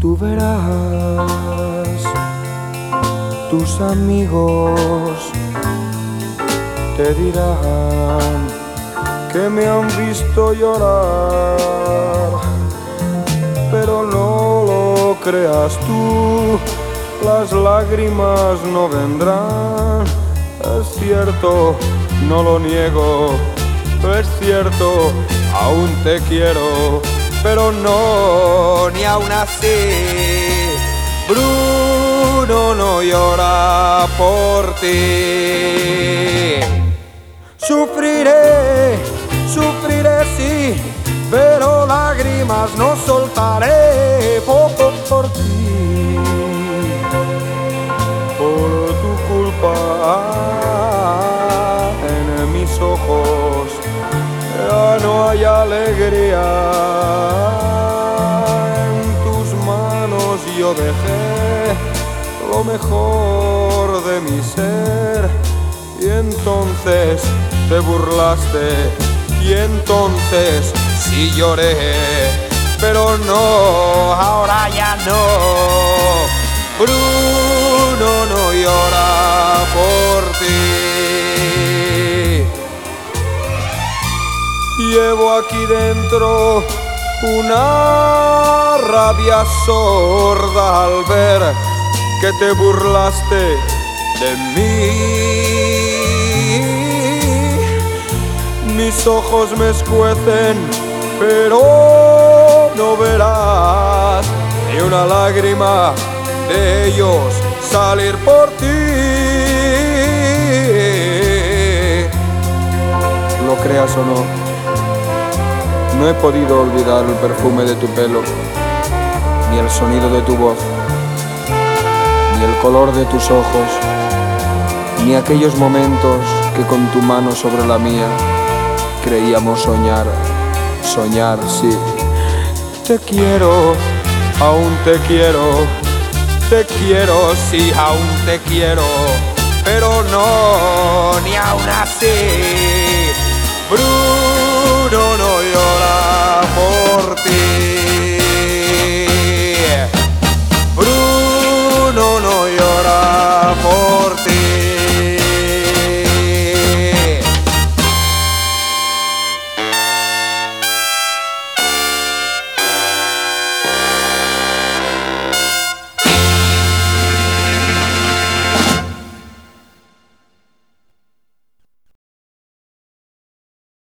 verás, tus amigos te dirán que me han visto llorar, pero no lo creas tú, las lágrimas no vendrán, es cierto, no lo niego, es cierto, aún te quiero pero no, ni aún así. Bruno no llora por ti. Sufriré, sufriré sí, pero lágrimas no soltaré dejé lo mejor de mi ser y entonces te burlaste y entonces sí lloré, pero no, ahora ya no. Bruno no llora por ti. Llevo aquí dentro una rabia sorda al ver que te burlaste de mí. Mis ojos me escuecen, pero no verás ni una lágrima de ellos salir por ti. Lo creas o no no he podido olvidar el perfume de tu pelo, ni el sonido de tu voz, ni el color de tus ojos, ni aquellos momentos que con tu mano sobre la mía creíamos soñar, soñar, sí. Te quiero, aún te quiero, te quiero, sí, aún te quiero, pero no, ni aún así